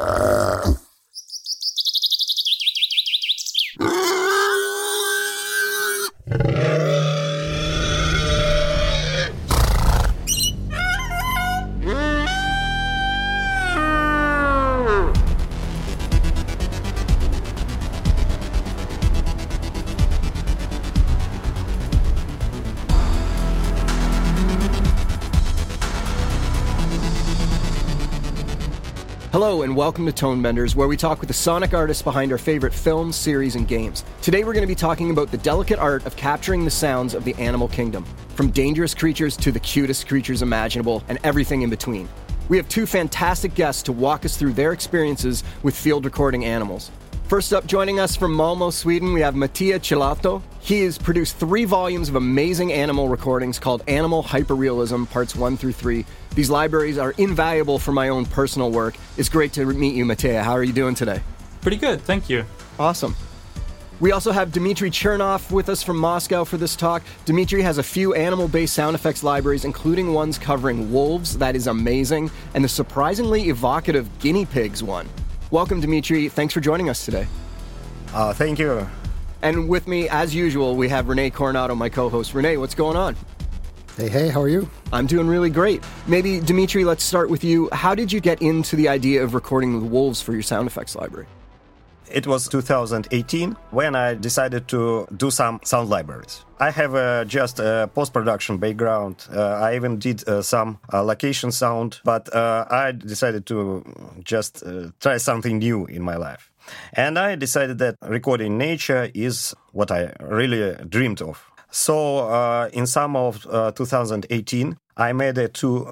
Uh... Hello, and welcome to Tonebenders, where we talk with the sonic artists behind our favorite films, series, and games. Today, we're going to be talking about the delicate art of capturing the sounds of the animal kingdom, from dangerous creatures to the cutest creatures imaginable, and everything in between. We have two fantastic guests to walk us through their experiences with field recording animals. First up, joining us from Malmo, Sweden, we have Mattia Cellotto. He has produced three volumes of amazing animal recordings called Animal Hyperrealism, parts one through three. These libraries are invaluable for my own personal work. It's great to meet you, Mattia. How are you doing today? Pretty good, thank you. Awesome. We also have Dmitry Chernov with us from Moscow for this talk. Dmitry has a few animal based sound effects libraries, including ones covering wolves, that is amazing, and the surprisingly evocative guinea pigs one. Welcome, Dmitry. Thanks for joining us today. Uh, thank you. And with me, as usual, we have René Coronado, my co host. René, what's going on? Hey, hey, how are you? I'm doing really great. Maybe, Dmitry, let's start with you. How did you get into the idea of recording the wolves for your sound effects library? It was 2018 when I decided to do some sound libraries. I have uh, just a post production background. Uh, I even did uh, some uh, location sound, but uh, I decided to just uh, try something new in my life. And I decided that recording nature is what I really dreamed of. So in summer of 2018, I made a two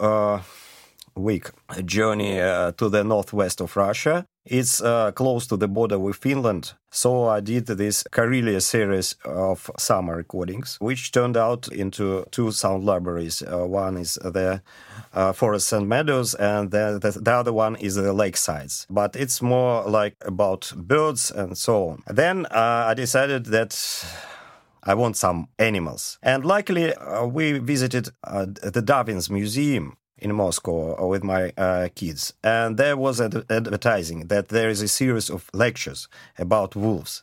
week journey to the northwest of Russia it's uh, close to the border with Finland. So I did this Karelia series of summer recordings, which turned out into two sound libraries. Uh, one is the uh, forests and meadows, and the, the, the, other one is the lakesides. But it's more like about birds and so on. Then uh, I decided that I want some animals. And luckily, uh, we visited uh, the Darwin's Museum in Moscow with my uh, kids, and there was ad- advertising that there is a series of lectures about wolves.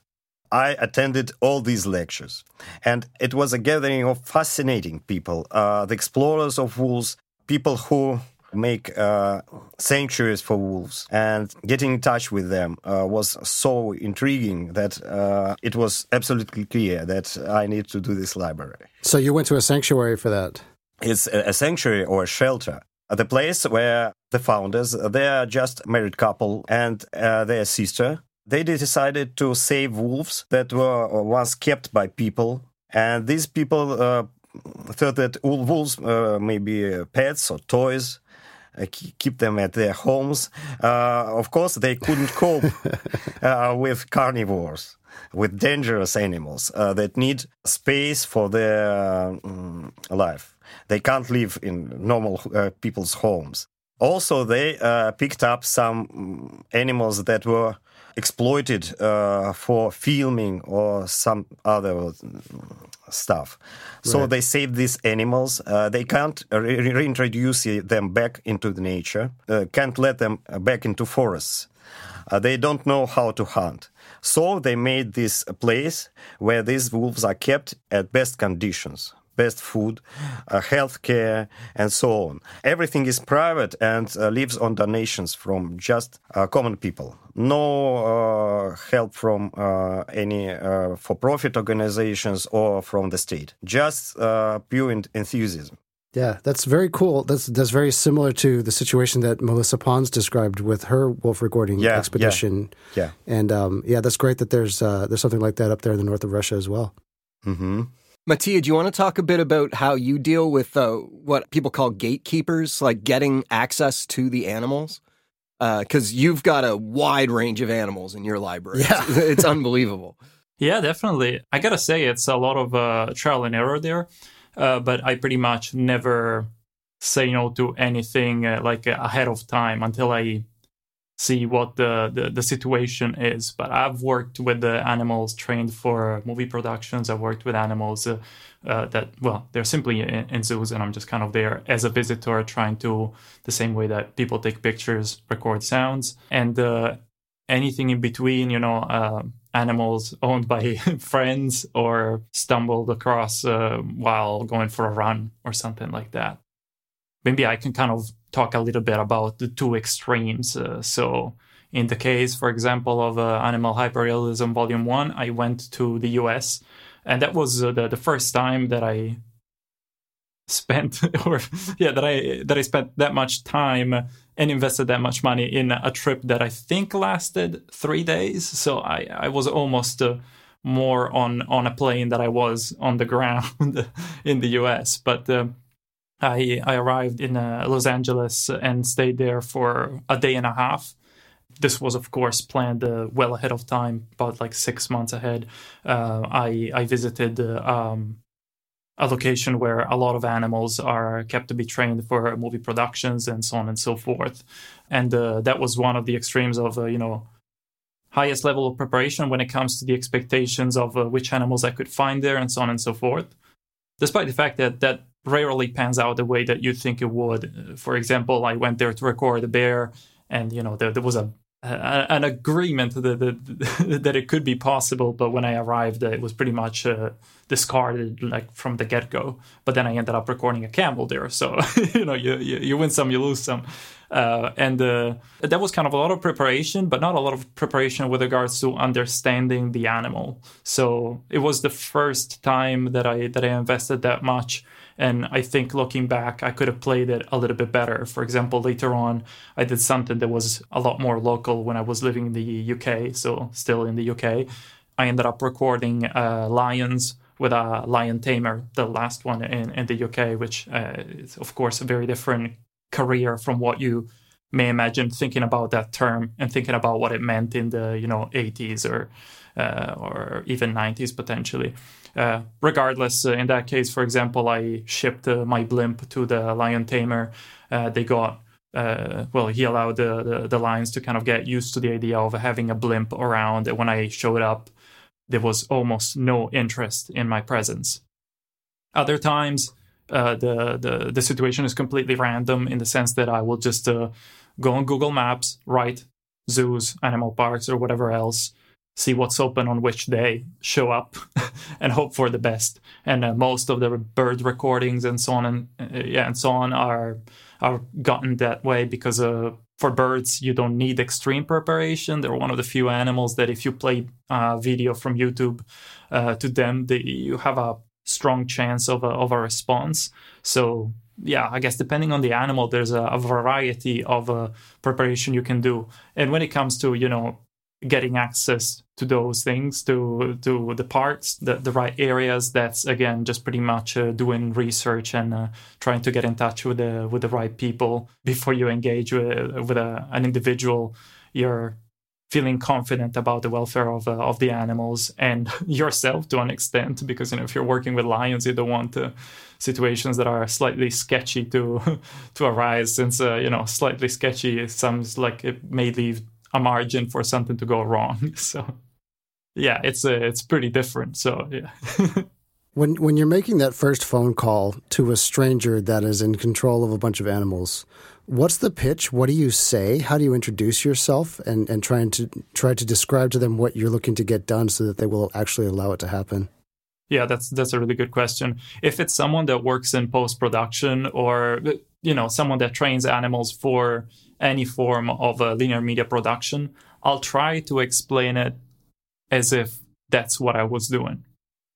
I attended all these lectures, and it was a gathering of fascinating people, uh, the explorers of wolves, people who make uh, sanctuaries for wolves, and getting in touch with them uh, was so intriguing that uh, it was absolutely clear that I need to do this library. So you went to a sanctuary for that? It's a sanctuary or a shelter. The place where the founders, they are just married couple and uh, their sister. They decided to save wolves that were once kept by people, and these people uh, thought that wolves uh, may be uh, pets or toys. Uh, keep them at their homes. Uh, of course, they couldn't cope with carnivores with dangerous animals uh, that need space for their um, life. They can't live in normal uh, people's homes. Also, they uh, picked up some mm, animals that were exploited uh, for filming or some other mm, stuff. So right. they saved these animals. Uh, they can't re- reintroduce them back into the nature, uh, can't let them back into forests. They don't know how to hunt. So they made this place where these wolves are kept at best conditions best food, uh, health care, and so on. Everything is private and uh, lives on donations from just uh, common people. No uh, help from uh, any uh, for profit organizations or from the state. Just pure enthusiasm. Yeah, that's very cool. That's that's very similar to the situation that Melissa Pons described with her wolf recording yeah, expedition. Yeah, yeah. and um, yeah, that's great that there's uh, there's something like that up there in the north of Russia as well. Mm-hmm. Mattia, do you want to talk a bit about how you deal with uh, what people call gatekeepers, like getting access to the animals? Because uh, you've got a wide range of animals in your library. Yeah, it's, it's unbelievable. Yeah, definitely. I gotta say, it's a lot of uh, trial and error there uh, but I pretty much never say no to anything uh, like uh, ahead of time until I see what the, the, the situation is. But I've worked with the animals trained for movie productions. I've worked with animals uh, uh, that, well, they're simply in, in, zoos, and I'm just kind of there as a visitor, trying to, the same way that people take pictures, record sounds, and uh, anything in between, you know. Animals owned by friends or stumbled across uh, while going for a run or something like that. Maybe I can kind of talk a little bit about the two extremes. Uh, so, in the case, for example, of uh, Animal Hyperrealism Volume 1, I went to the US, and that was uh, the, the first time that I spent or yeah that i that i spent that much time and invested that much money in a trip that i think lasted three days so i i was almost uh, more on on a plane that i was on the ground in the us but uh, I, I arrived in uh, Los Angeles and stayed there for a day and a half. This was, of course, planned uh, well ahead of time, about like six months ahead. Uh, I I visited uh, um, a location where a lot of animals are kept to be trained for movie productions and so on and so forth. And uh, that was one of the extremes of uh, you know highest level of preparation when it comes to the expectations of which animals I could find there and so on and so forth. Despite the fact that that rarely pans out the way that you think it would. For example, I went there to record a bear, and you know there, there was a, a an agreement that, that, that it could be possible, but when I arrived, it was pretty much uh, discarded like from the get go. But then I ended up recording a camel there, so you know you, you, you win some, you lose some. Uh, and uh, that was kind of a lot of preparation, but not a lot of preparation with regards to understanding the animal. So it was the first time that I that I invested that much and I think looking back, I could have played it a little bit better. For example, later on, I did something that was a lot more local when I was living in the UK, so still in the UK. I ended up recording uh, lions with a lion tamer, the last one in, in the UK, which uh, is, of course, a very different career from what you may imagine thinking about that term and thinking about what it meant in the you know 80s or uh, or even 90s potentially. Uh, regardless, uh, in that case, for example, I shipped uh, my blimp to the lion tamer. Uh, they got uh, well, he allowed the, the, the lions to kind of get used to the idea of having a blimp around. And when I showed up, there was almost no interest in my presence. Other times, uh, the, the the situation is completely random in the sense that I will just uh, go on Google Maps, write zoos, animal parks, or whatever else, see what's open on which day, show up, and hope for the best. And uh, most of the bird recordings and so on and uh, yeah and so on are are gotten that way because uh, for birds you don't need extreme preparation. They're one of the few animals that if you play uh, video from YouTube uh, to them, they, you have a strong chance of a, of a response. So yeah, I guess depending on the animal, there's a, a variety of uh, preparation you can do. And when it comes to you know getting access to those things to to the parks the, the right areas. That's again just pretty much uh, doing research and uh, trying to get in touch with the with the right people before you engage with, with a, an individual. You're feeling confident about the welfare of, uh, of the animals and yourself to an extent because you know if you're working with lions you don't want uh, situations that are slightly sketchy to to arise since uh, you know slightly sketchy sounds like it may leave a margin for something to go wrong. So yeah, it's uh, it's pretty different. So yeah. when when you're making that first phone call to a stranger that is in control of a bunch of animals, what's the pitch? What do you say? How do you introduce yourself and and trying to try to describe to them what you're looking to get done so that they will actually allow it to happen? Yeah, that's that's a really good question. If it's someone that works in post production or you know someone that trains animals for any form of a linear media production, I'll try to explain it as if that's what I was doing.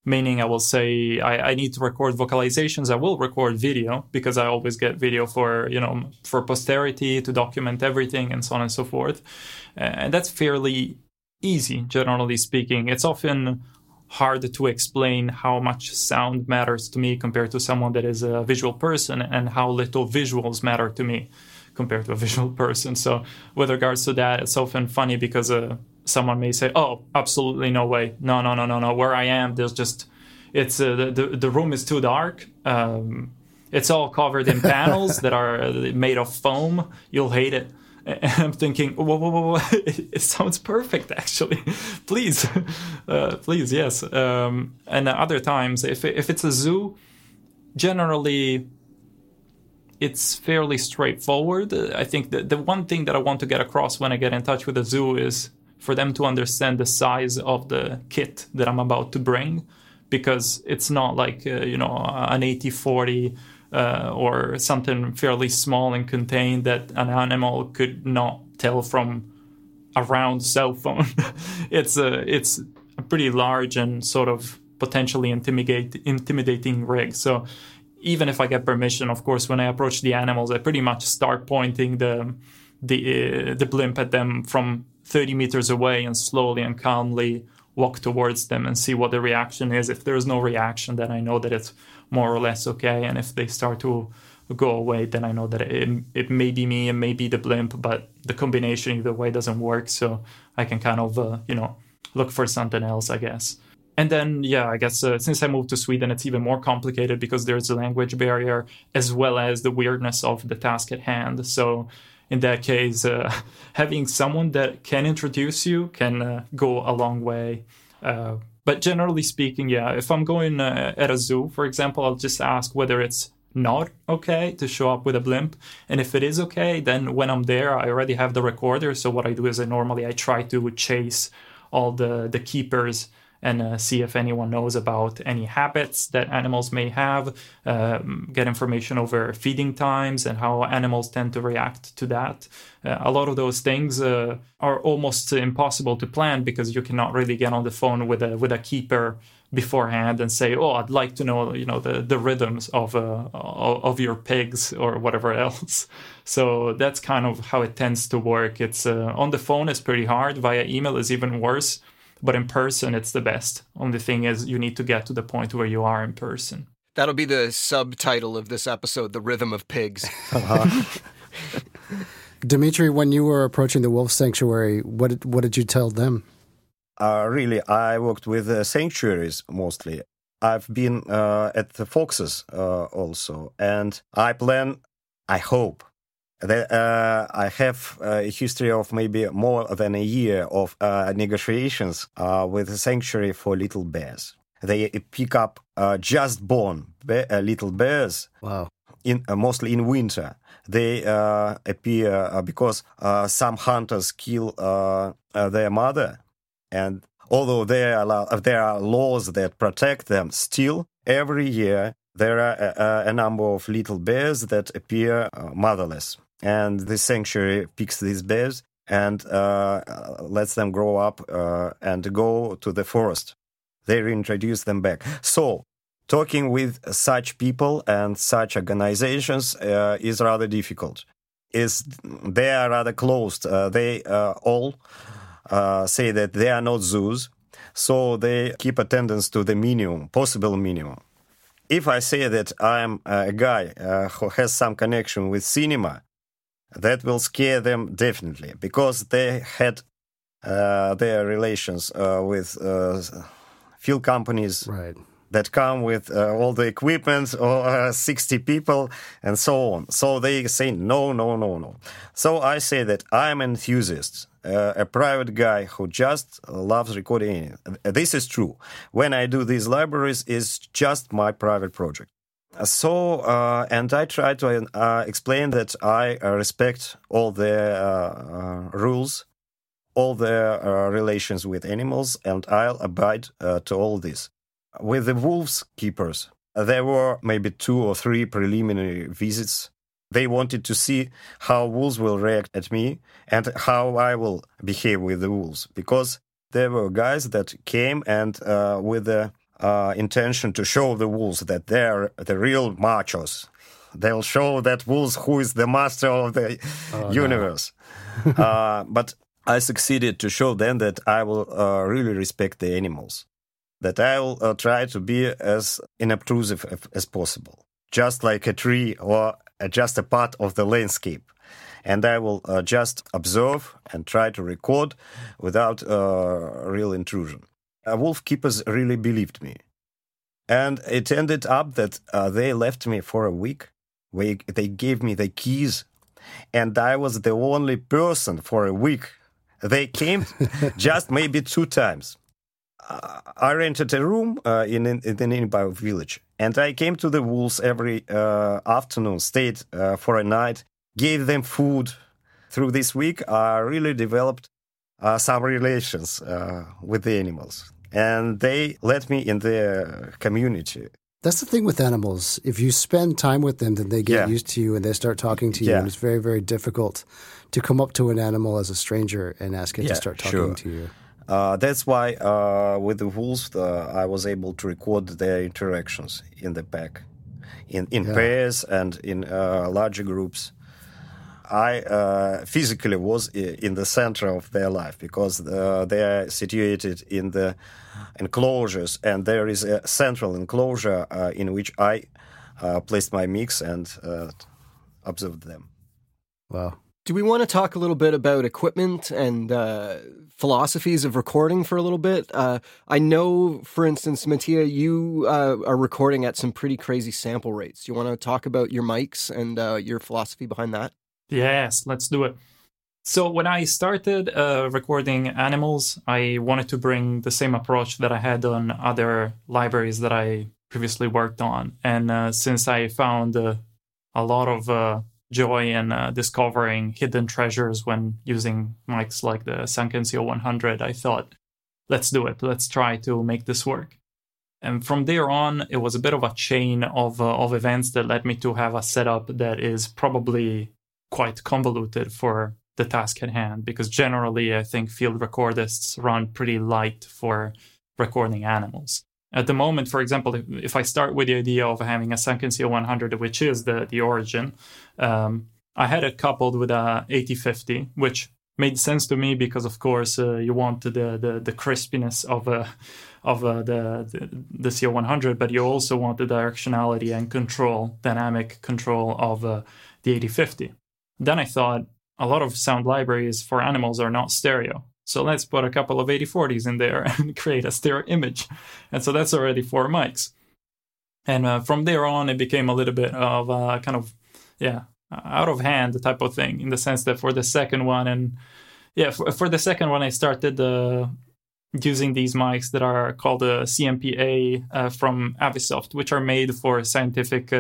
Meaning, I will say I, I, need to record vocalizations. I will record video because I always get video for you know for posterity to document everything and so on and so forth. And that's fairly easy, generally speaking. It's often hard to explain how much sound matters to me compared to someone that is a visual person and how little visuals matter to me compared to a visual person. So with regards to that, it's often funny because uh, someone may say, "Oh, absolutely no way, no, no, no, no, no. Where I am, there's just it's uh, the, the the room is too dark. Um, it's all covered in panels that are uh, made of foam. You'll hate it." I'm thinking, whoa, whoa, whoa, whoa. it sounds perfect, actually. please, uh, please, yes. Um, and other times, if if it's a zoo, generally it's fairly straightforward. I think the, the one thing that I want to get across when I get in touch with a zoo is for them to understand the size of the kit that I'm about to bring, because it's not like, uh, you know, an 8040 uh, or something fairly small and contained that an animal could not tell from a round cell phone. it's a it's a pretty large and sort of potentially intimidate, intimidating rig. So even if I get permission, of course, when I approach the animals, I pretty much start pointing the the uh, the blimp at them from 30 meters away and slowly and calmly walk towards them and see what the reaction is. If there's no reaction, then I know that it's more or less okay. And if they start to go away, then I know that it, it may be me and may be the blimp, but the combination either way doesn't work. So I can kind of, uh, you know, look for something else, I guess. And then, yeah, I guess uh, since I moved to Sweden, it's even more complicated because there's a language barrier as well as the weirdness of the task at hand. So, in that case, uh, having someone that can introduce you can uh, go a long way. Uh, but generally speaking, yeah, if I'm going uh, at a zoo, for example, I'll just ask whether it's not okay to show up with a blimp and if it is okay then when i'm there i already have the recorder so what i do is i normally i try to chase all the the keepers and uh, see if anyone knows about any habits that animals may have, um, get information over feeding times and how animals tend to react to that. Uh, a lot of those things uh, are almost impossible to plan because you cannot really get on the phone with a with a keeper beforehand and say, "Oh, I'd like to know, you know, the the rhythms of uh, of your pigs or whatever else." So that's kind of how it tends to work. It's uh, on the phone is pretty hard. Via email is even worse but in person it's the best only thing is you need to get to the point where you are in person that'll be the subtitle of this episode the rhythm of pigs uh-huh. Dmitry, when you were approaching the wolf sanctuary, what did, what did you tell them? Uh, really, I worked with uh, sanctuaries mostly. I've been uh, at the foxes uh, also, and I plan, I hope, uh, I have a history of maybe more than a year of uh, negotiations uh, with a sanctuary for little bears. They pick up uh, just born uh, little bears. Wow. In, uh, mostly in winter. They appear because some hunters kill their mother, and although there are there are laws that protect them, still every year there are a, a number of little bears that appear motherless and the sanctuary picks these bears and uh, lets them grow up uh, and go to the forest. They reintroduce them back. So, talking with such people and such organizations uh, is rather difficult. Is they are rather closed. Uh, they uh, all uh, say that they are not zoos, so they keep attendance to the minimum, possible minimum. If I say that I am a guy who has some connection with cinema, that will scare them definitely because they had uh, their relations uh, with uh, fuel companies right. that come with uh, all the equipment or uh, 60 people and so on. So they say, no, no, no, no. So I say that I'm an enthusiast, uh, a private guy who just loves recording. This is true. When I do these libraries, it's just my private project. So, uh, and I try to uh, explain that I uh, respect all the uh, uh, rules, all the relations with animals, and I'll abide to all this. With the wolves keepers, there were maybe two or three preliminary visits. They wanted to see how wolves will react at me and how I will behave with the wolves, because there were guys that came and with the uh, intention to show the wolves that they're the real machos. They'll show that wolves who is the master of the oh, universe. No. uh, but I succeeded to show them that I will uh, really respect the animals, that I will uh, try to be as inobtrusive as possible, just like a tree or just a part of the landscape. And I will uh, just observe and try to record without uh, real intrusion wolf keepers really believed me. And it ended up that uh, they left me for a week. They, they gave me the keys and I was the only person for a week. They came just maybe two times. Uh, I rented a room uh, in, in, in the nearby village, and I came to the wolves every uh, afternoon, stayed uh, for a night, gave them food. Through this week, I really developed uh, some relations uh, with the animals, and they let me in the community. That's the thing with animals. If you spend time with them, then they get yeah. used to you and they start talking to you. Yeah. And it's very, very difficult to come up to an animal as a stranger and ask it yeah, to start talking sure. to you. Uh, that's why uh, with the wolves, uh, I was able to record their interactions in the pack, in in pairs and in uh, larger groups. I uh, physically was in the center of their life because uh, they are situated in the enclosures, and there is a central enclosure uh, in which I uh, placed my mix and uh, observed them. Wow. Do we want to talk a little bit about equipment and uh, philosophies of recording for a little bit? I know, for instance, Mattia, you are recording at some pretty crazy sample rates. Do you want to talk about your mics and your philosophy behind that? Yes, let's do it. So when I started uh, recording animals, I wanted to bring the same approach that I had on other libraries that I previously worked on. And uh, since I found uh, a lot of uh, joy in uh, discovering hidden treasures when using mics like the Sanken CO100, I thought, let's do it. Let's try to make this work. And from there on, it was a bit of a chain of uh, of events that led me to have a setup that is probably quite convoluted for the task at hand because generally I think field recordists run pretty light for recording animals. At the moment, for example, if, I start with the idea of having a Sanken CO100, which is the, the origin, um, I had it coupled with a 8050, which made sense to me because, of course, uh, you want the, the, the crispiness of uh, of uh, the, the, the CO100, but you also want the directionality and control, dynamic control of uh, the 8050. Then I thought a lot of sound libraries for animals are not stereo. So let's put a couple of 8040s in there and create a stereo image. And so that's already four mics. And uh, from there on, it became a little bit of a kind of, yeah, out of hand type of thing in the sense that for the second one, and yeah, for, for the second one, I started uh, using these mics that are called the CMPA uh, from Avisoft, which are made for scientific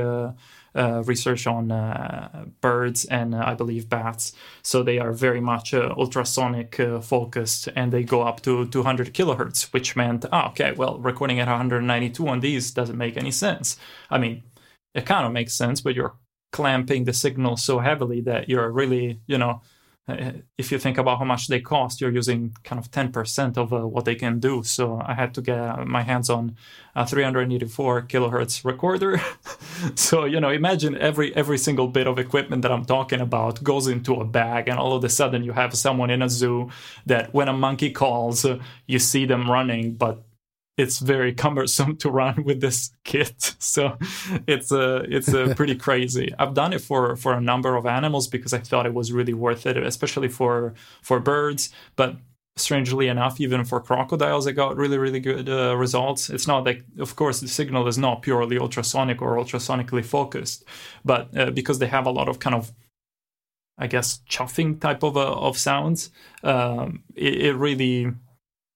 uh, uh, research on uh, birds and uh, I believe bats. So they are very much ultrasonic focused and they go up to 200 kilohertz, which meant, oh, okay, well, recording at 192 on these doesn't make any sense. I mean, it kind of makes sense, but you're clamping the signal so heavily that you're really, you know, uh, if you think about how much they cost, you're using kind of 10% of uh, what they can do. So I had to get my hands on a 384 kilohertz recorder. so you know, imagine every every single bit of equipment that I'm talking about goes into a bag, and all of a sudden you have someone in a zoo that when a monkey calls, uh, you see them running, but it's very cumbersome to run with this kit. So it's a it's a pretty crazy. I've done it for for a number of animals because I thought it was really worth it, especially for for birds. But strangely enough, even for crocodiles, I got really really good uh, results. It's not like, of course, the signal is not purely ultrasonic or ultrasonically focused, but uh, because they have a lot of kind of I guess chuffing type of uh, of sounds, um, it, it really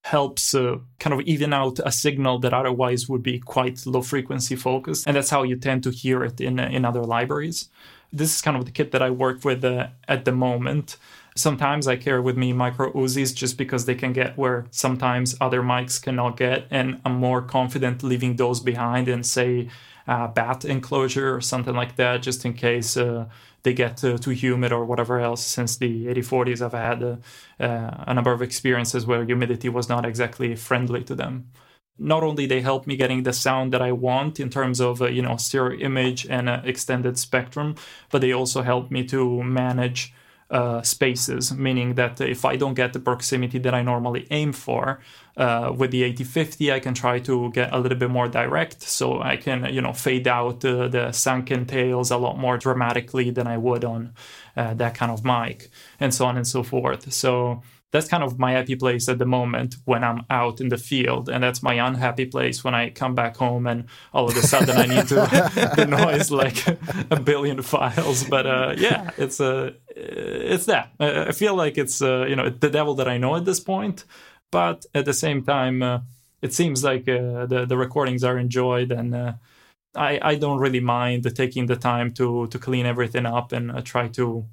helps uh, kind of even out a signal that otherwise would be quite low frequency focused. And that's how you tend to hear it in in other libraries. This is kind of the kit that i work with uh, at the moment. Sometimes i carry with me micro uzis just because they can get where sometimes other mics cannot get and i'm more confident leaving those behind and say uh, bat enclosure or something like that just in case uh, they get uh, too humid or whatever else. Since the 8040s, I've had uh, uh, a number of experiences where humidity was not exactly friendly to them. Not only they help me getting the sound that I want in terms of uh, you know stereo image and uh, extended spectrum, but they also help me to manage uh, spaces, meaning that if I don't get the proximity that I normally aim for, uh, with the 8050, I can try to get a little bit more direct, so I can you know fade out uh, the Sanken tails a lot more dramatically than I would on uh, that kind of mic, and so on and so forth. So that's kind of my happy place at the moment when I'm out in the field, and that's my unhappy place when I come back home and all of a sudden I need to the noise like a billion files. But uh, yeah, it's a uh, it's that. I feel like it's uh, you know the devil that I know at this point, but at the same time, uh, it seems like uh, the the recordings are enjoyed and. Uh, I, I don't really mind taking the time to to clean everything up and try to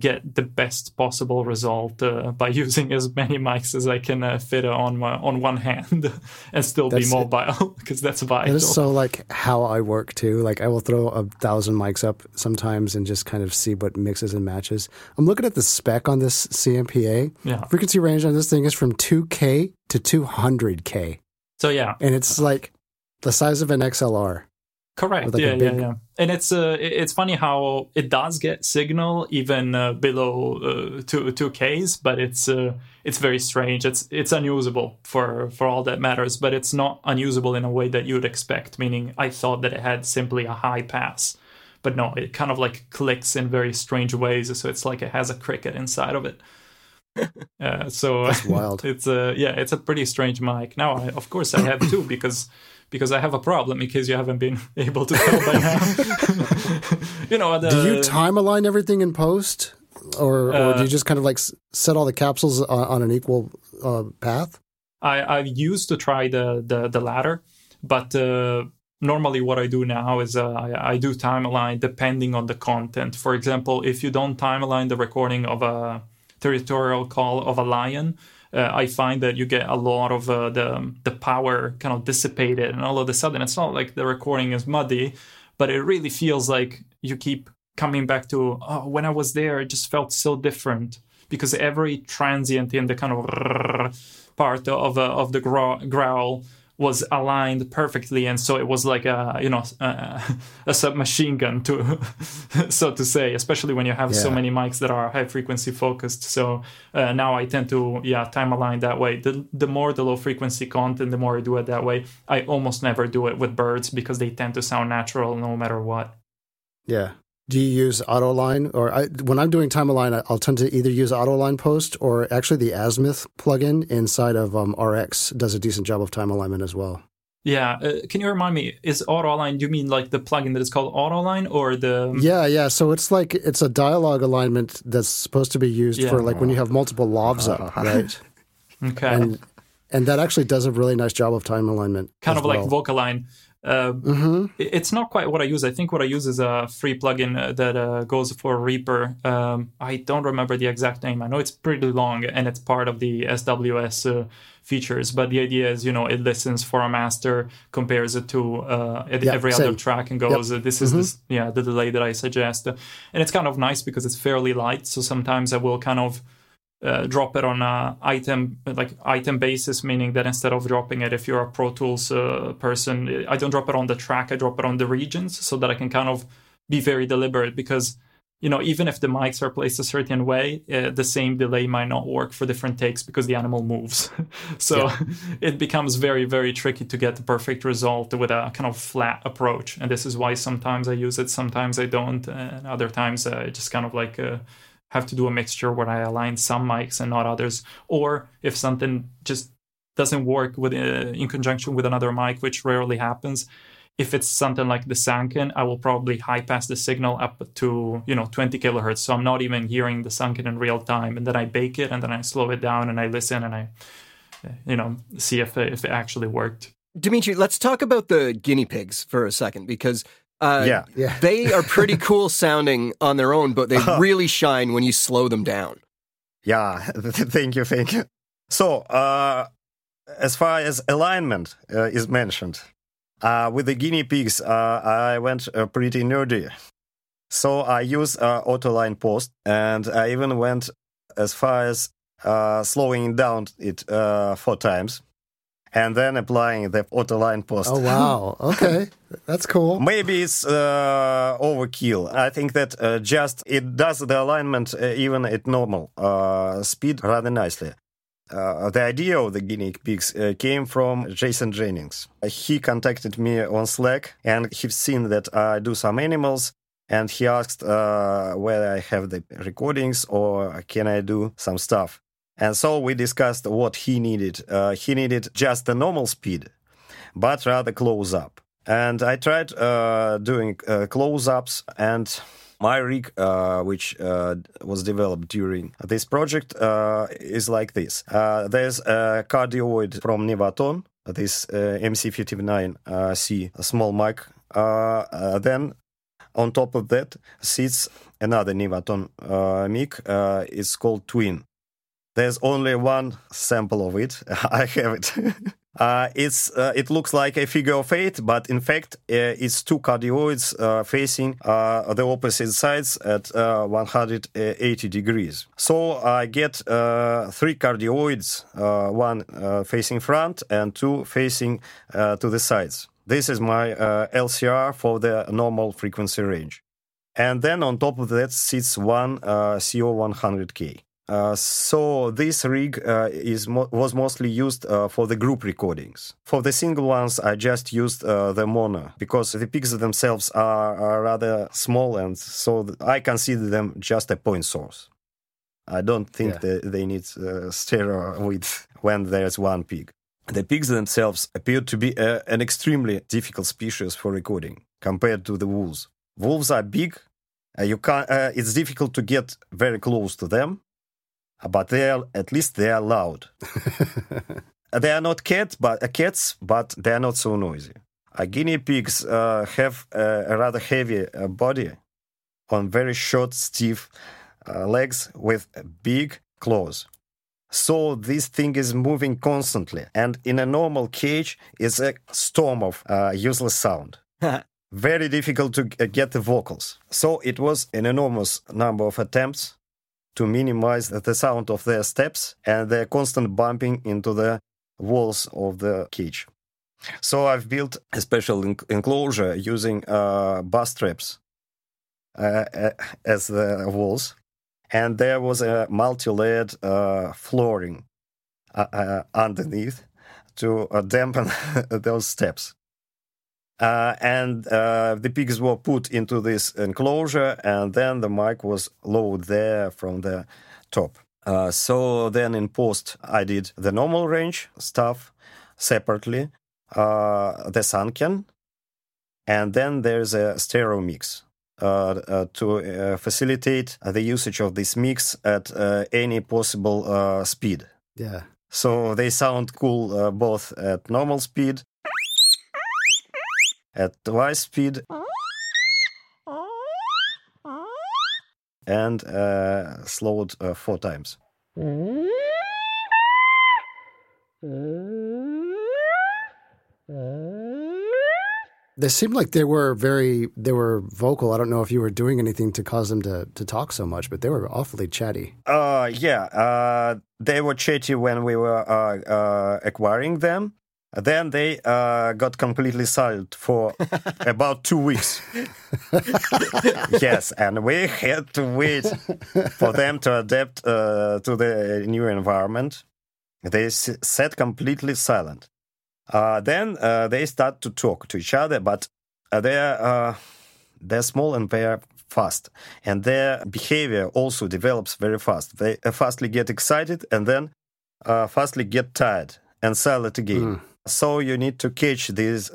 get the best possible result uh, by using as many mics as I can uh, fit on my on one hand and still that's be mobile because that's vital. That is so like how I work too. Like I will throw a thousand mics up sometimes and just kind of see what mixes and matches. I'm looking at the spec on this CMPA. Yeah. Frequency range on this thing is from 2K to 200K. So yeah, and it's like the size of an XLR. Correct. Like yeah, big... yeah, yeah. And it's uh, it's funny how it does get signal even uh, below uh, two two Ks, but it's uh, it's very strange. It's it's unusable for for all that matters, but it's not unusable in a way that you would expect. Meaning, I thought that it had simply a high pass, but no, it kind of like clicks in very strange ways. So it's like it has a cricket inside of it. Uh, so That's wild. it's a yeah, it's a pretty strange mic. Now, I, of course, I have two because because I have a problem in case you haven't been able to tell by now. you know, the, do you time align everything in post, or, uh, or do you uh, just kind of like set all the capsules on, on an equal uh, path? I I used to try the the, the latter, but. Uh, normally, what I do now is uh, I, I do time align depending on the content. For example, if you don't time align the recording of a territorial call of a lion, uh, I find that you get a lot of uh, the the power kind of dissipated, and all of a sudden it's not like the recording is muddy, but it really feels like you keep coming back to oh, when I was there, it just felt so different. Because every transient in the kind of part of uh, of the growl was aligned perfectly, and so it was like a you know a, a submachine gun to so to say, especially when you have yeah. so many mics that are high frequency focused. So uh, now I tend to yeah time align that way. The the more the low frequency content, the more I do it that way. I almost never do it with birds because they tend to sound natural no matter what. Yeah, do you use AutoAlign? Or I, when I'm doing time align, I'll tend to either use AutoAlign Post or actually the Azimuth plugin inside of um, RX does a decent job of time alignment as well. Yeah, uh, can you remind me? Is AutoAlign? Do you mean like the plugin that is called AutoAlign, or the? Yeah, yeah. So it's like it's a dialogue alignment that's supposed to be used yeah. for like when you have multiple lavs up, right? okay. And, and that actually does a really nice job of time alignment. Kind of well. like VocAlign. Uh, mm-hmm. It's not quite what I use. I think what I use is a free plugin uh, that uh, goes for Reaper. Um, I don't remember the exact name. I know it's pretty long and it's part of the SWS uh, features. But the idea is, you know, it listens for a master, compares it to uh, yeah, every same. other track, and goes, yep. "This is mm-hmm. this, yeah, the delay that I suggest." And it's kind of nice because it's fairly light. So sometimes I will kind of uh, drop it on a item like item basis meaning that instead of dropping it if you're a pro tools uh, person i don't drop it on the track i drop it on the regions so that i can kind of be very deliberate because you know even if the mics are placed a certain way uh, the same delay might not work for different takes because the animal moves. So yeah. it becomes very very tricky to get the perfect result with a kind of flat approach. And this is why sometimes i use it sometimes i don't. And other times i just kind of like uh, have to do a mixture where I align some mics and not others, or if something just doesn't work with uh, in conjunction with another mic, which rarely happens. If it's something like the Sanken, I will probably high pass the signal up to you know 20 kilohertz, so I'm not even hearing the Sanken in real time, and then I bake it, and then I slow it down, and I listen, and I you know see if if it actually worked. Dmitry, let's talk about the guinea pigs for a second because uh, yeah. yeah. they are pretty cool sounding on their own, but they really shine when you slow them down. Yeah, thank you, thank you. So, uh, as far as alignment uh, is mentioned, uh, with the guinea pigs, uh, I went uh, pretty nerdy. So I use AutoAlign Post, and I even went as far as slowing down it four times and then applying the AutoAlign post. Oh wow! Okay, that's cool. Maybe it's uh, overkill. I think that uh, just it does the alignment uh, even at normal uh, speed rather nicely. Uh, the idea of the guinea pigs uh, came from Jason Jennings. he contacted me on Slack, and he's seen that I do some animals. and he asked uh, whether I have the recordings or can I do some stuff. And so we discussed what he needed. Uh, he needed just the normal speed, but rather close up. And I tried uh, doing uh, close ups, and my rig, uh, which uh, was developed during this project, is like this there's a cardioid from Nevaton, this MC59C small mic. then on top of that sits another Nevaton uh, mic. Uh, it's called Twin. There's only one sample of it. I have it. uh, it's uh, it looks like a figure of eight, but in fact uh, it's two cardioids uh, facing the opposite sides at 180 degrees. So I get three cardioids, one facing front and two facing to the sides. This is my uh, LCR for the normal frequency range. And then on top of that sits one uh, CO100K. Uh, so this rig uh, is mo- was mostly used uh, for the group recordings. For the single ones, I just used uh, the mono because the peaks themselves are, are rather small, and so I consider them just a point source. I don't think yeah. that they need uh, stereo width when there's one peak. The pigs themselves appear to be uh, an extremely difficult species for recording compared to the wolves. Wolves are big. Uh, you can uh, it's difficult to get very close to them, but they are at least they are loud. they are not cats, but uh, cats, but they are not so noisy. Uh, guinea pigs uh, have a rather heavy body on very short, stiff legs with big claws. So this thing is moving constantly, and in a normal cage, it's a storm of uh, useless sound. Very difficult to get the vocals. So it was an enormous number of attempts to minimize the sound of their steps and their constant bumping into the walls of the cage. So I've built a special enclosure using uh, bass traps uh, as the walls and there was a multi-layered uh, flooring uh, uh underneath to uh, dampen those steps. Uh, and the pigs were put into this enclosure, and then the mic was lowered there from the top. so then in post, I did the normal range stuff separately, the Sanken, and then there's a stereo mix uh, uh, to uh, facilitate the usage of this mix at any possible speed. Yeah. So they sound cool both at normal speed, at twice speed, and slowed four times. They seemed like they were very they were vocal. I don't know if you were doing anything to cause them to, to talk so much, but they were awfully chatty. Uh yeah. Uh they were chatty when we were uh, uh acquiring them. Then they uh, got completely silent for about two weeks. yes, and we had to wait for them to adapt uh, to the new environment. They sat completely silent. Uh, then uh, they start to talk to each other, but uh, they're uh, they're small and they're fast, and their behavior also develops very fast. They uh, fastly get excited and then uh, fastly get tired and silent again. Mm. So you need to catch these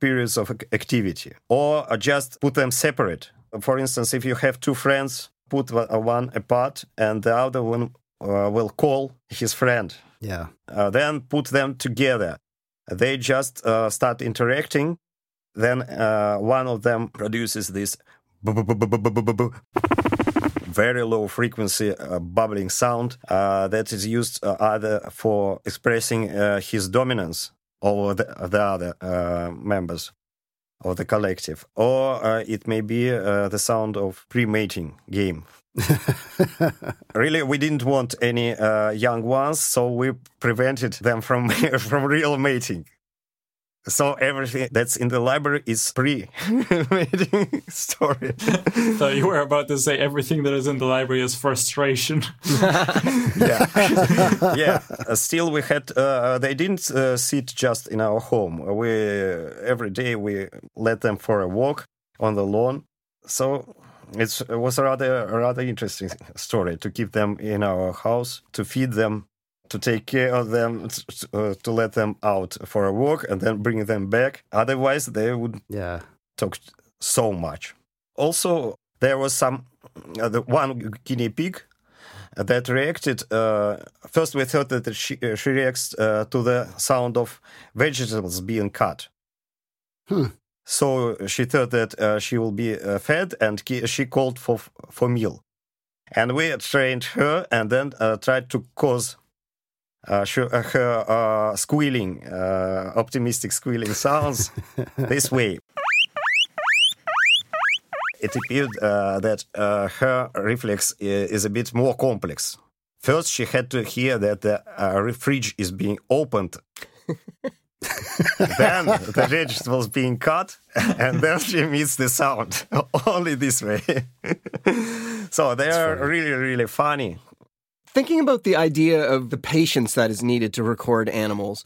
periods of activity, or just put them separate. For instance, if you have two friends, put one apart, and the other one will call his friend. Yeah. then put them together they just uh, start interacting. Then uh, one of them produces this very low frequency uh, bubbling sound uh, that is used uh, either for expressing uh, his dominance over the, the other uh, members of the collective, or uh, it may be uh, the sound of pre-mating game. really, we didn't want any uh, young ones, so we prevented them from from real mating. So everything that's in the library is pre-mating story. so you were about to say everything that is in the library is frustration. yeah, yeah. Uh, still, we had. Uh, they didn't uh, sit just in our home. We every day we let them for a walk on the lawn So it's, it was a rather a rather interesting story to keep them in our house, to feed them, to take care of them, uh, to let them out for a walk, and then bring them back. Otherwise, they would Yeah. talk so much. Also, there was some uh, the one guinea pig that reacted. Uh, first, we thought that she, uh, she reacts uh, to the sound of vegetables being cut. Hmm. So she thought that uh, she will be uh, fed, and ki- she called for for meal. And we trained her, and then uh, tried to cause uh, uh, her uh, squealing, uh, optimistic squealing sounds this way. It appeared uh, that uh, her reflex is a bit more complex. First, she had to hear that the uh, fridge is being opened. then the vegetables being cut, and then she meets the sound only this way. so they are really, really funny. Thinking about the idea of the patience that is needed to record animals,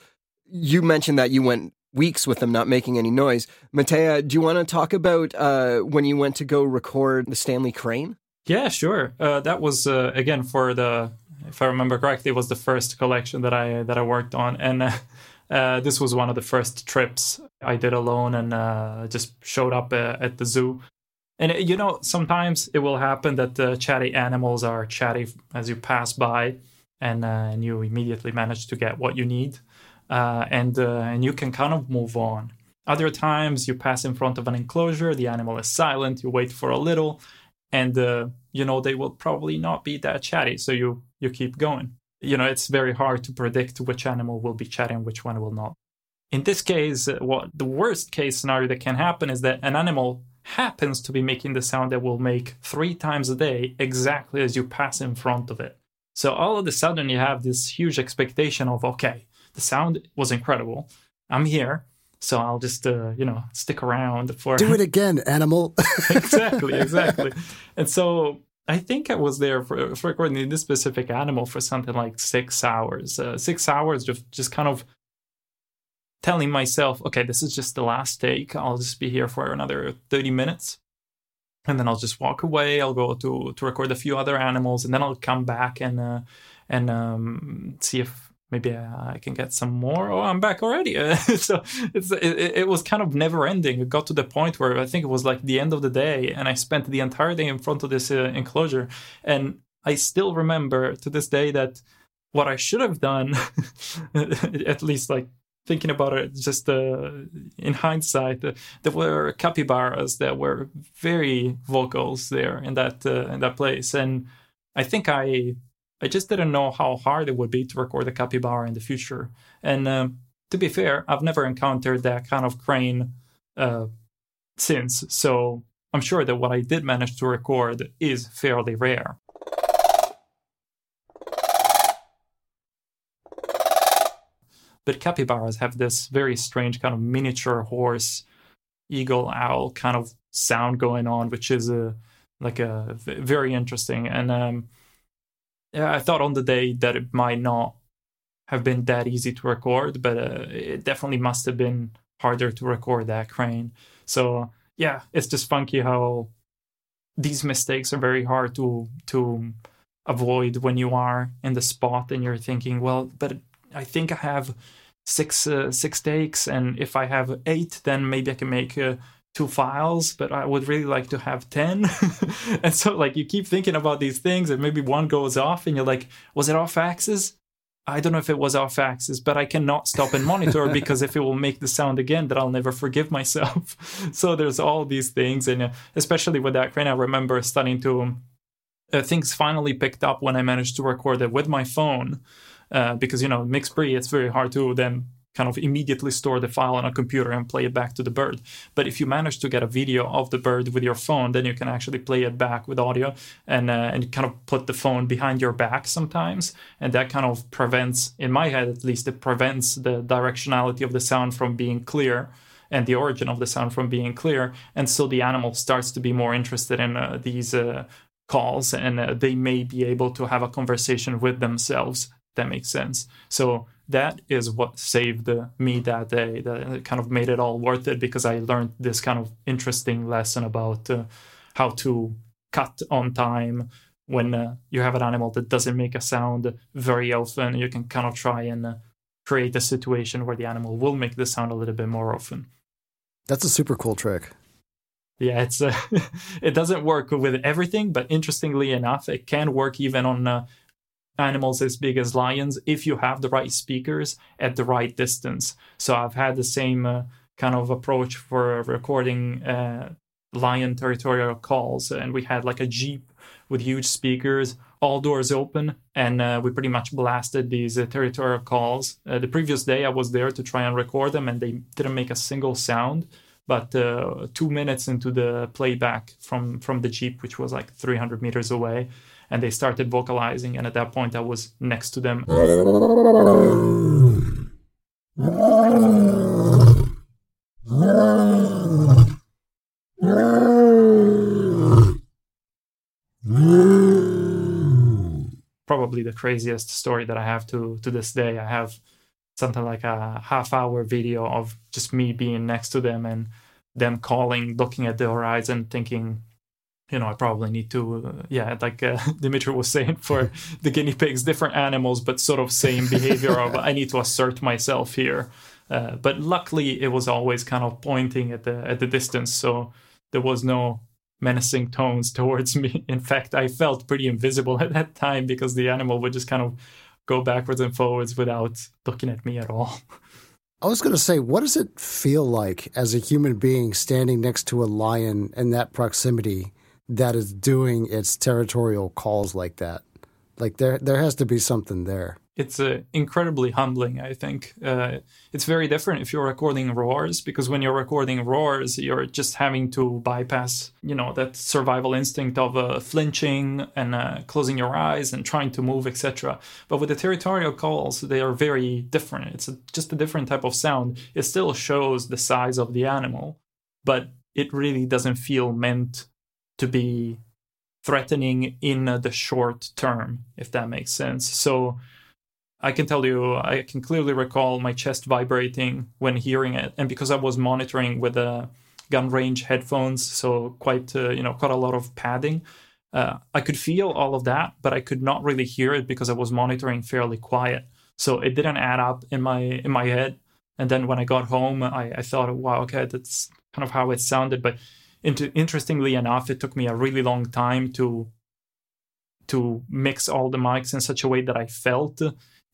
you mentioned that you went weeks with them not making any noise. Mattia, do you want to talk about uh, when you went to go record the Stanley Crane? Yeah, sure. Uh, that was uh, again for the, if I remember correctly, it was the first collection that I that I worked on, and uh, uh, this was one of the first trips I did alone, and uh, just showed up uh, at the zoo. And uh, you know, sometimes it will happen that the chatty animals are chatty as you pass by, and uh, and you immediately manage to get what you need, uh, and uh, and you can kind of move on. Other times you pass in front of an enclosure, the animal is silent, you wait for a little, and uh, you know they will probably not be that chatty, so you you keep going. You know, it's very hard to predict which animal will be chatty and which one will not. In this case, uh, what the worst case scenario that can happen is that an animal happens to be making the sound that will make three times a day exactly as you pass in front of it. So all of a sudden you have this huge expectation of okay, the sound was incredible. I'm here, so I'll just uh, you know stick around for Do it again, animal. exactly, exactly. And so I think I was there for, for recording this specific animal for something like six hours. Uh, six hours of just kind of telling myself, okay, this is just the last take. I'll just be here for another 30 minutes. And then I'll just walk away. I'll go to, to record a few other animals, and then I'll come back and uh, and um, see if maybe I can get some more. Oh, I'm back already. so it, it was kind of never ending. It got to the point where I think it was like the end of the day, and I spent the entire day in front of this uh, enclosure, and I still remember to this day that what I should have done, at least like thinking about it just uh, in hindsight uh, there were capybaras that were very vocals there in that uh, in that place. And i think i i just didn't know how hard it would be to record a capybara in the future. And um, to be fair i've never encountered that kind of crane uh, since. So i'm sure that what i did manage to record is fairly rare but capybaras have this very strange kind of miniature horse eagle owl kind of sound going on which is a like a very interesting. And um i thought on the day that it might not have been that easy to record but uh, it definitely must have been harder to record that crane. So yeah it's just funky how these mistakes are very hard to to avoid when you are in the spot and you're thinking well but I think I have six uh, six takes, and if I have eight, then maybe I can make uh, two files. But I would really like to have ten, and so like you keep thinking about these things, and maybe one goes off, and you're like, was it off axis? I don't know if it was off axis, but I cannot stop and monitor because if it will make the sound again, that I'll never forgive myself. so there's all these things, and uh, especially with that crane, I remember starting to. Uh, things finally picked up when I managed to record it with my phone uh, because you know MixPre it's very hard to then kind of immediately store the file on a computer and play it back to the bird. But if you manage to get a video of the bird with your phone, then you can actually play it back with audio and uh, and kind of put the phone behind your back sometimes, and that kind of prevents, in my head at least, it prevents the directionality of the sound from being clear and the origin of the sound from being clear, and so the animal starts to be more interested in uh, these. Uh, calls and uh, they may be able to have a conversation with themselves that makes sense so that is what saved me that day that kind of made it all worth it because i learned this kind of interesting lesson about uh, how to cut on time when uh, you have an animal that doesn't make a sound very often. You can kind of try and uh, create a situation where the animal will make the sound a little bit more often. That's a super cool trick. Yeah, it's uh, it doesn't work with everything, but interestingly enough, it can work even on uh, animals as big as lions if you have the right speakers at the right distance. So I've had the same uh, kind of approach for recording uh, lion territorial calls, and we had like a jeep with huge speakers, all doors open, and uh, we pretty much blasted these uh, territorial calls. Uh, the previous day, I was there to try and record them, and they didn't make a single sound. But uh, two minutes into the playback from from the jeep, which was like 300 meters away, and they started vocalizing, and at that point, I was next to them. probably the craziest story that I have to to this day. I have something like a half hour video of just me being next to them and them calling, looking at the horizon, thinking, you know, I probably need to, uh, yeah, like uh, Dmitry was saying for the guinea pigs, different animals, but sort of same behavior of I need to assert myself here. Uh, but luckily, it was always kind of pointing at the at the distance, so there was no menacing tones towards me. In fact, I felt pretty invisible at that time because the animal would just kind of go backwards and forwards without looking at me at all. I was going to say, what does it feel like as a human being standing next to a lion in that proximity that is doing its territorial calls like that? Like there, there has to be something there. It's uh, incredibly humbling i think. Uh, it's very different if you're recording roars because when you're recording roars you're just having to bypass you know that survival instinct of uh, flinching and uh, closing your eyes and trying to move etc but with the territorial calls they are very different. It's a, just a different type of sound. It still shows the size of the animal but it really doesn't feel meant to be threatening in the short term if that makes sense so I can tell you, I can clearly recall my chest vibrating when hearing it, and because I was monitoring with the gun range headphones, so quite uh, you know quite a lot of padding. Uh, I could feel all of that, but I could not really hear it because I was monitoring fairly quiet. So it didn't add up in my in my head. And then when I got home, I, I thought, wow, okay, that's kind of how it sounded. But into, interestingly enough, it took me a really long time to to mix all the mics in such a way that I felt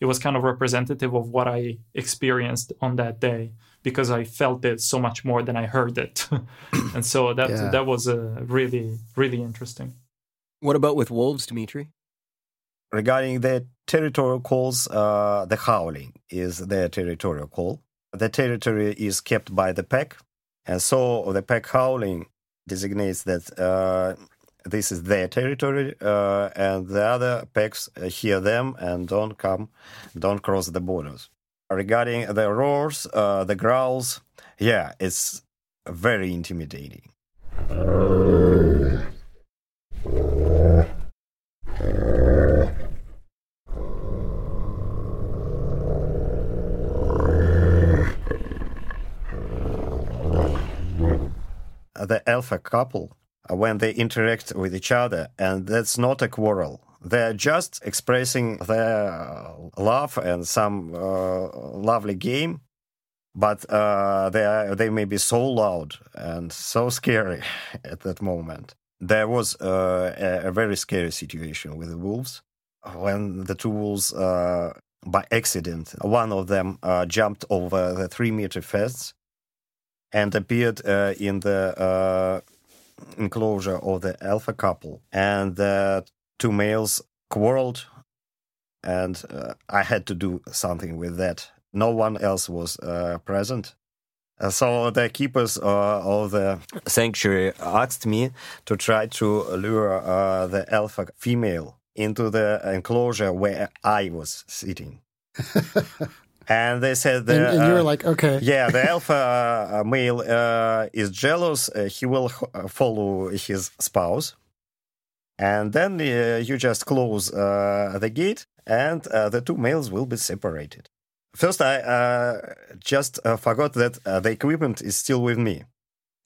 it was kind of representative of what I experienced on that day because I felt it so much more than I heard it, and so that yeah. that was uh, really really interesting. What about with wolves, Dmitry? Regarding the territorial calls, uh, the howling is their territorial call. The territory is kept by the pack, and so the pack howling designates that uh, this is their territory, uh, and the other packs uh, hear them and don't come, don't cross the borders. Regarding the roars, the growls, yeah, it's very intimidating. The alpha couple uh, when they interact with each other, and that's not a quarrel. They're just expressing their love and some uh, lovely game, but uh, they are, they may be so loud and so scary at that moment. There was uh, a, a, very scary situation with the wolves when the two wolves, uh, by accident, one of them uh, jumped over the three meter fence and appeared in the enclosure of the alpha couple, and the two males quarreled, and uh, I had to do something with that. No one else was uh, present. Uh, so the keepers uh, of the sanctuary asked me to try to lure uh, the alpha female into the enclosure where I was sitting. and they said that, and, and you were uh, like okay. yeah the alpha uh, male uh, is jealous uh, he will uh, follow his spouse. And then uh, you just close the gate and the two males will be separated. First i just forgot that the equipment is still with me.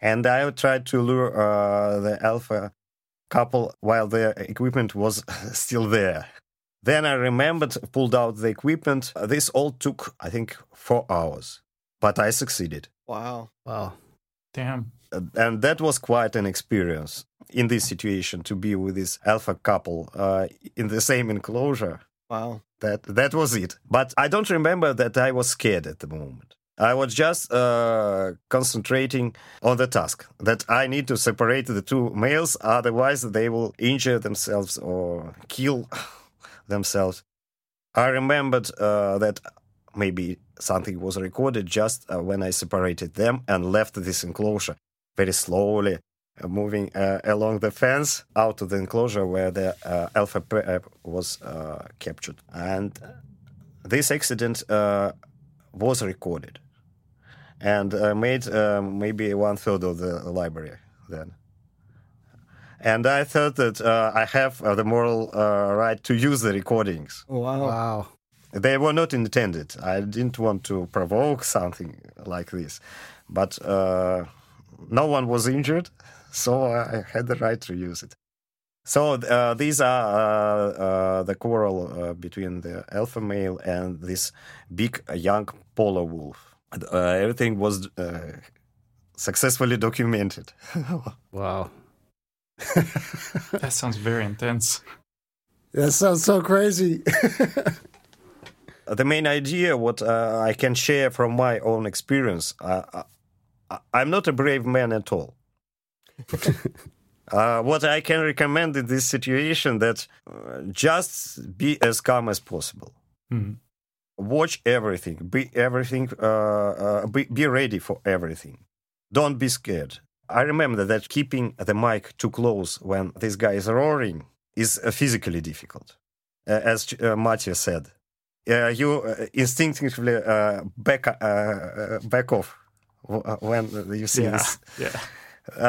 And I tried to lure uh, the alpha couple while the equipment was still there. Then I remembered, pulled out the equipment. This all took, I think, four hours, but I succeeded. Wow. Wow. Damn. Uh, And that was quite an experience in this situation to be with this alpha couple uh, in the same enclosure. Wow. That that was it. But I don't remember that I was scared at the moment. I was just uh, concentrating on the task that I need to separate the two males, otherwise they will injure themselves or kill themselves. I remembered uh, that maybe something was recorded just uh, when I separated them and left this enclosure very slowly, uh, moving uh, along the fence out to the enclosure where the uh, alpha was uh, captured. And this accident was recorded and made maybe one third of the library then. And I thought that uh, I have uh, the moral uh, right to use the recordings. Wow. Wow. They were not intended. I didn't want to provoke something like this. But uh, no one was injured, so I had the right to use it. So uh, these are uh, uh, the quarrel uh, between the alpha male and this big young polar wolf. Uh, everything was uh, successfully documented. Wow. That sounds very intense. That sounds so crazy. the main idea, what uh, I can share from my own experience, uh, I, I'm not a brave man at all. uh, what I can recommend in this situation that uh, just be as calm as possible. Mhm. Watch everything. Be everything. Uh, uh, be, be ready for everything. Don't be scared. I remember that keeping the mic too close when this guy is roaring is uh, physically difficult, uh, as uh, Mattia said uh, you uh, instinctively uh, back uh, uh, back off when you see Yeah. this, Yeah. uh,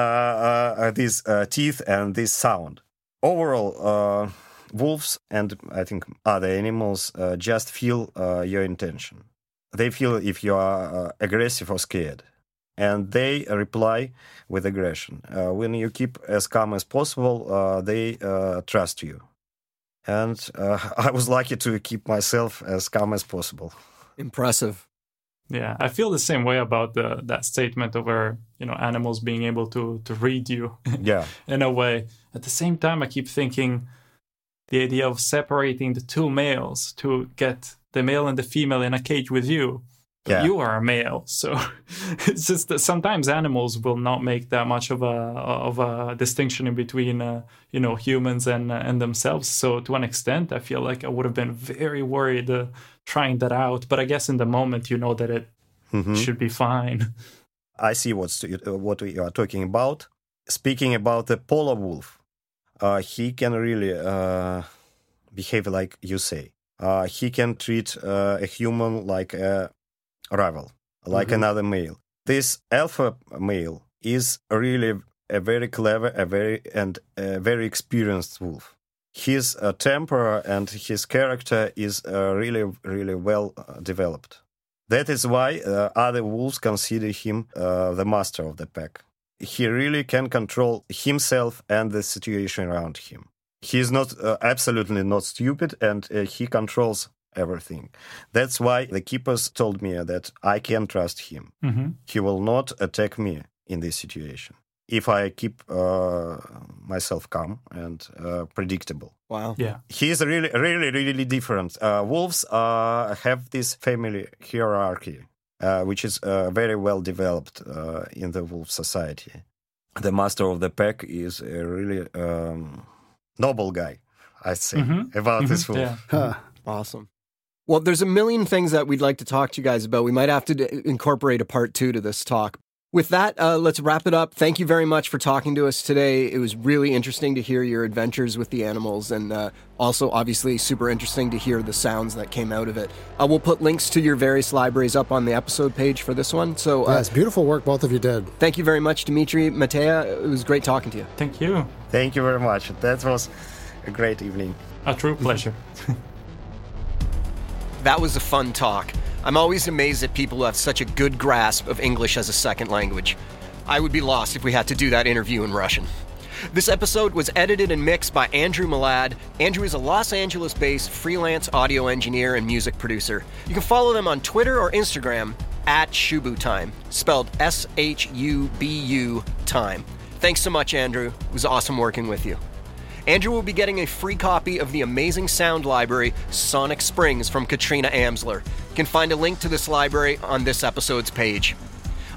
uh, uh, teeth and this sound. Overall, uh, wolves and I think other animals uh, just feel uh, your intention. They feel if you are uh, aggressive or scared, and they reply with aggression. Uh, when you keep as calm as possible, uh, they uh, trust you and uh, I was lucky to keep myself as calm as possible. Impressive. Yeah, I feel the same way about the that statement over you know animals being able to to read you Yeah, in a way. At the same time, I keep thinking the idea of separating the two males to get the male and the female in a cage with you. Yeah. You are a male, so it's just that sometimes animals will not make that much of a of a distinction in between uh, you know humans and uh, and themselves. So to an extent, I feel like I would have been very worried uh, trying that out. But I guess in the moment, you know that it Mhm. should be fine. I see what's what we are talking about. Speaking about the polar wolf, uh, he can really uh, behave like you say. Uh, he can treat uh, a human like a rival, like Mhm. another male. This alpha male is really a very clever, a very and a very experienced wolf. His uh, temper and his character is uh, really, really well uh, developed. That is why uh, other wolves consider him uh, the master of the pack. He really can control himself and the situation around him. He is not uh, absolutely not stupid, and uh, he controls everything. That's why the keepers told me that I can trust him. hmm He will not attack me in this situation if I keep uh, myself calm and uh, predictable Wow. Yeah. he is really really really different uh, wolves uh, have this family hierarchy uh, which is uh, very well developed uh, in the wolf society the master of the pack is a really um, noble guy i'd say Mhm. about this Mhm. wolf Yeah. Huh. Awesome. Well, there's a million things that we'd like to talk to you guys about. We might have to d- incorporate a part two to this talk. With that, uh, let's wrap it up. Thank you very much for talking to us today. It was really interesting to hear your adventures with the animals, and uh, also, obviously, super interesting to hear the sounds that came out of it. Uh, we'll put links to your various libraries up on the episode page for this one. So, uh, Yes, beautiful work both of you did. thank you very much, Dmitry, Mattia. It was great talking to you. Thank you. thank you very much that was a great evening A true pleasure. That was a fun talk. I'm always amazed at people who have such a good grasp of English as a second language. I would be lost if we had to do that interview in Russian. This episode was edited and mixed by Andrew Malad. Andrew is a Los Angeles based freelance audio engineer and music producer. You can follow them on Twitter or Instagram at Shubu Time, spelled S H U B U Time. Thanks so much, Andrew. It was awesome working with you. Andrew will be getting a free copy of the amazing sound library Sonic Springs from Katrina Amsler. You can find a link to this library on this episode's page.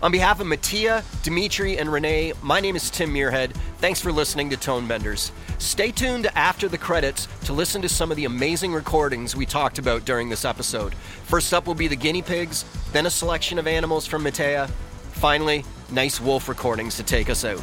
On behalf of Mattia, Dmitry, and René, my name is Tim Muirhead. Thanks for listening to Tonebenders. Stay tuned after the credits to listen to some of the amazing recordings we talked about during this episode. First up will be the guinea pigs, then a selection of animals from Mattia. Finally, nice wolf recordings to take us out.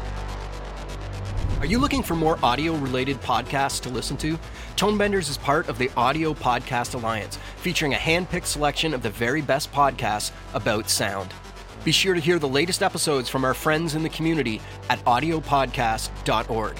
Are you looking for more audio related podcasts to listen to? Tonebenders is part of the Audio Podcast Alliance, featuring a hand picked selection of the very best podcasts about sound. Be sure to hear the latest episodes from our friends in the community at audiopodcast.org.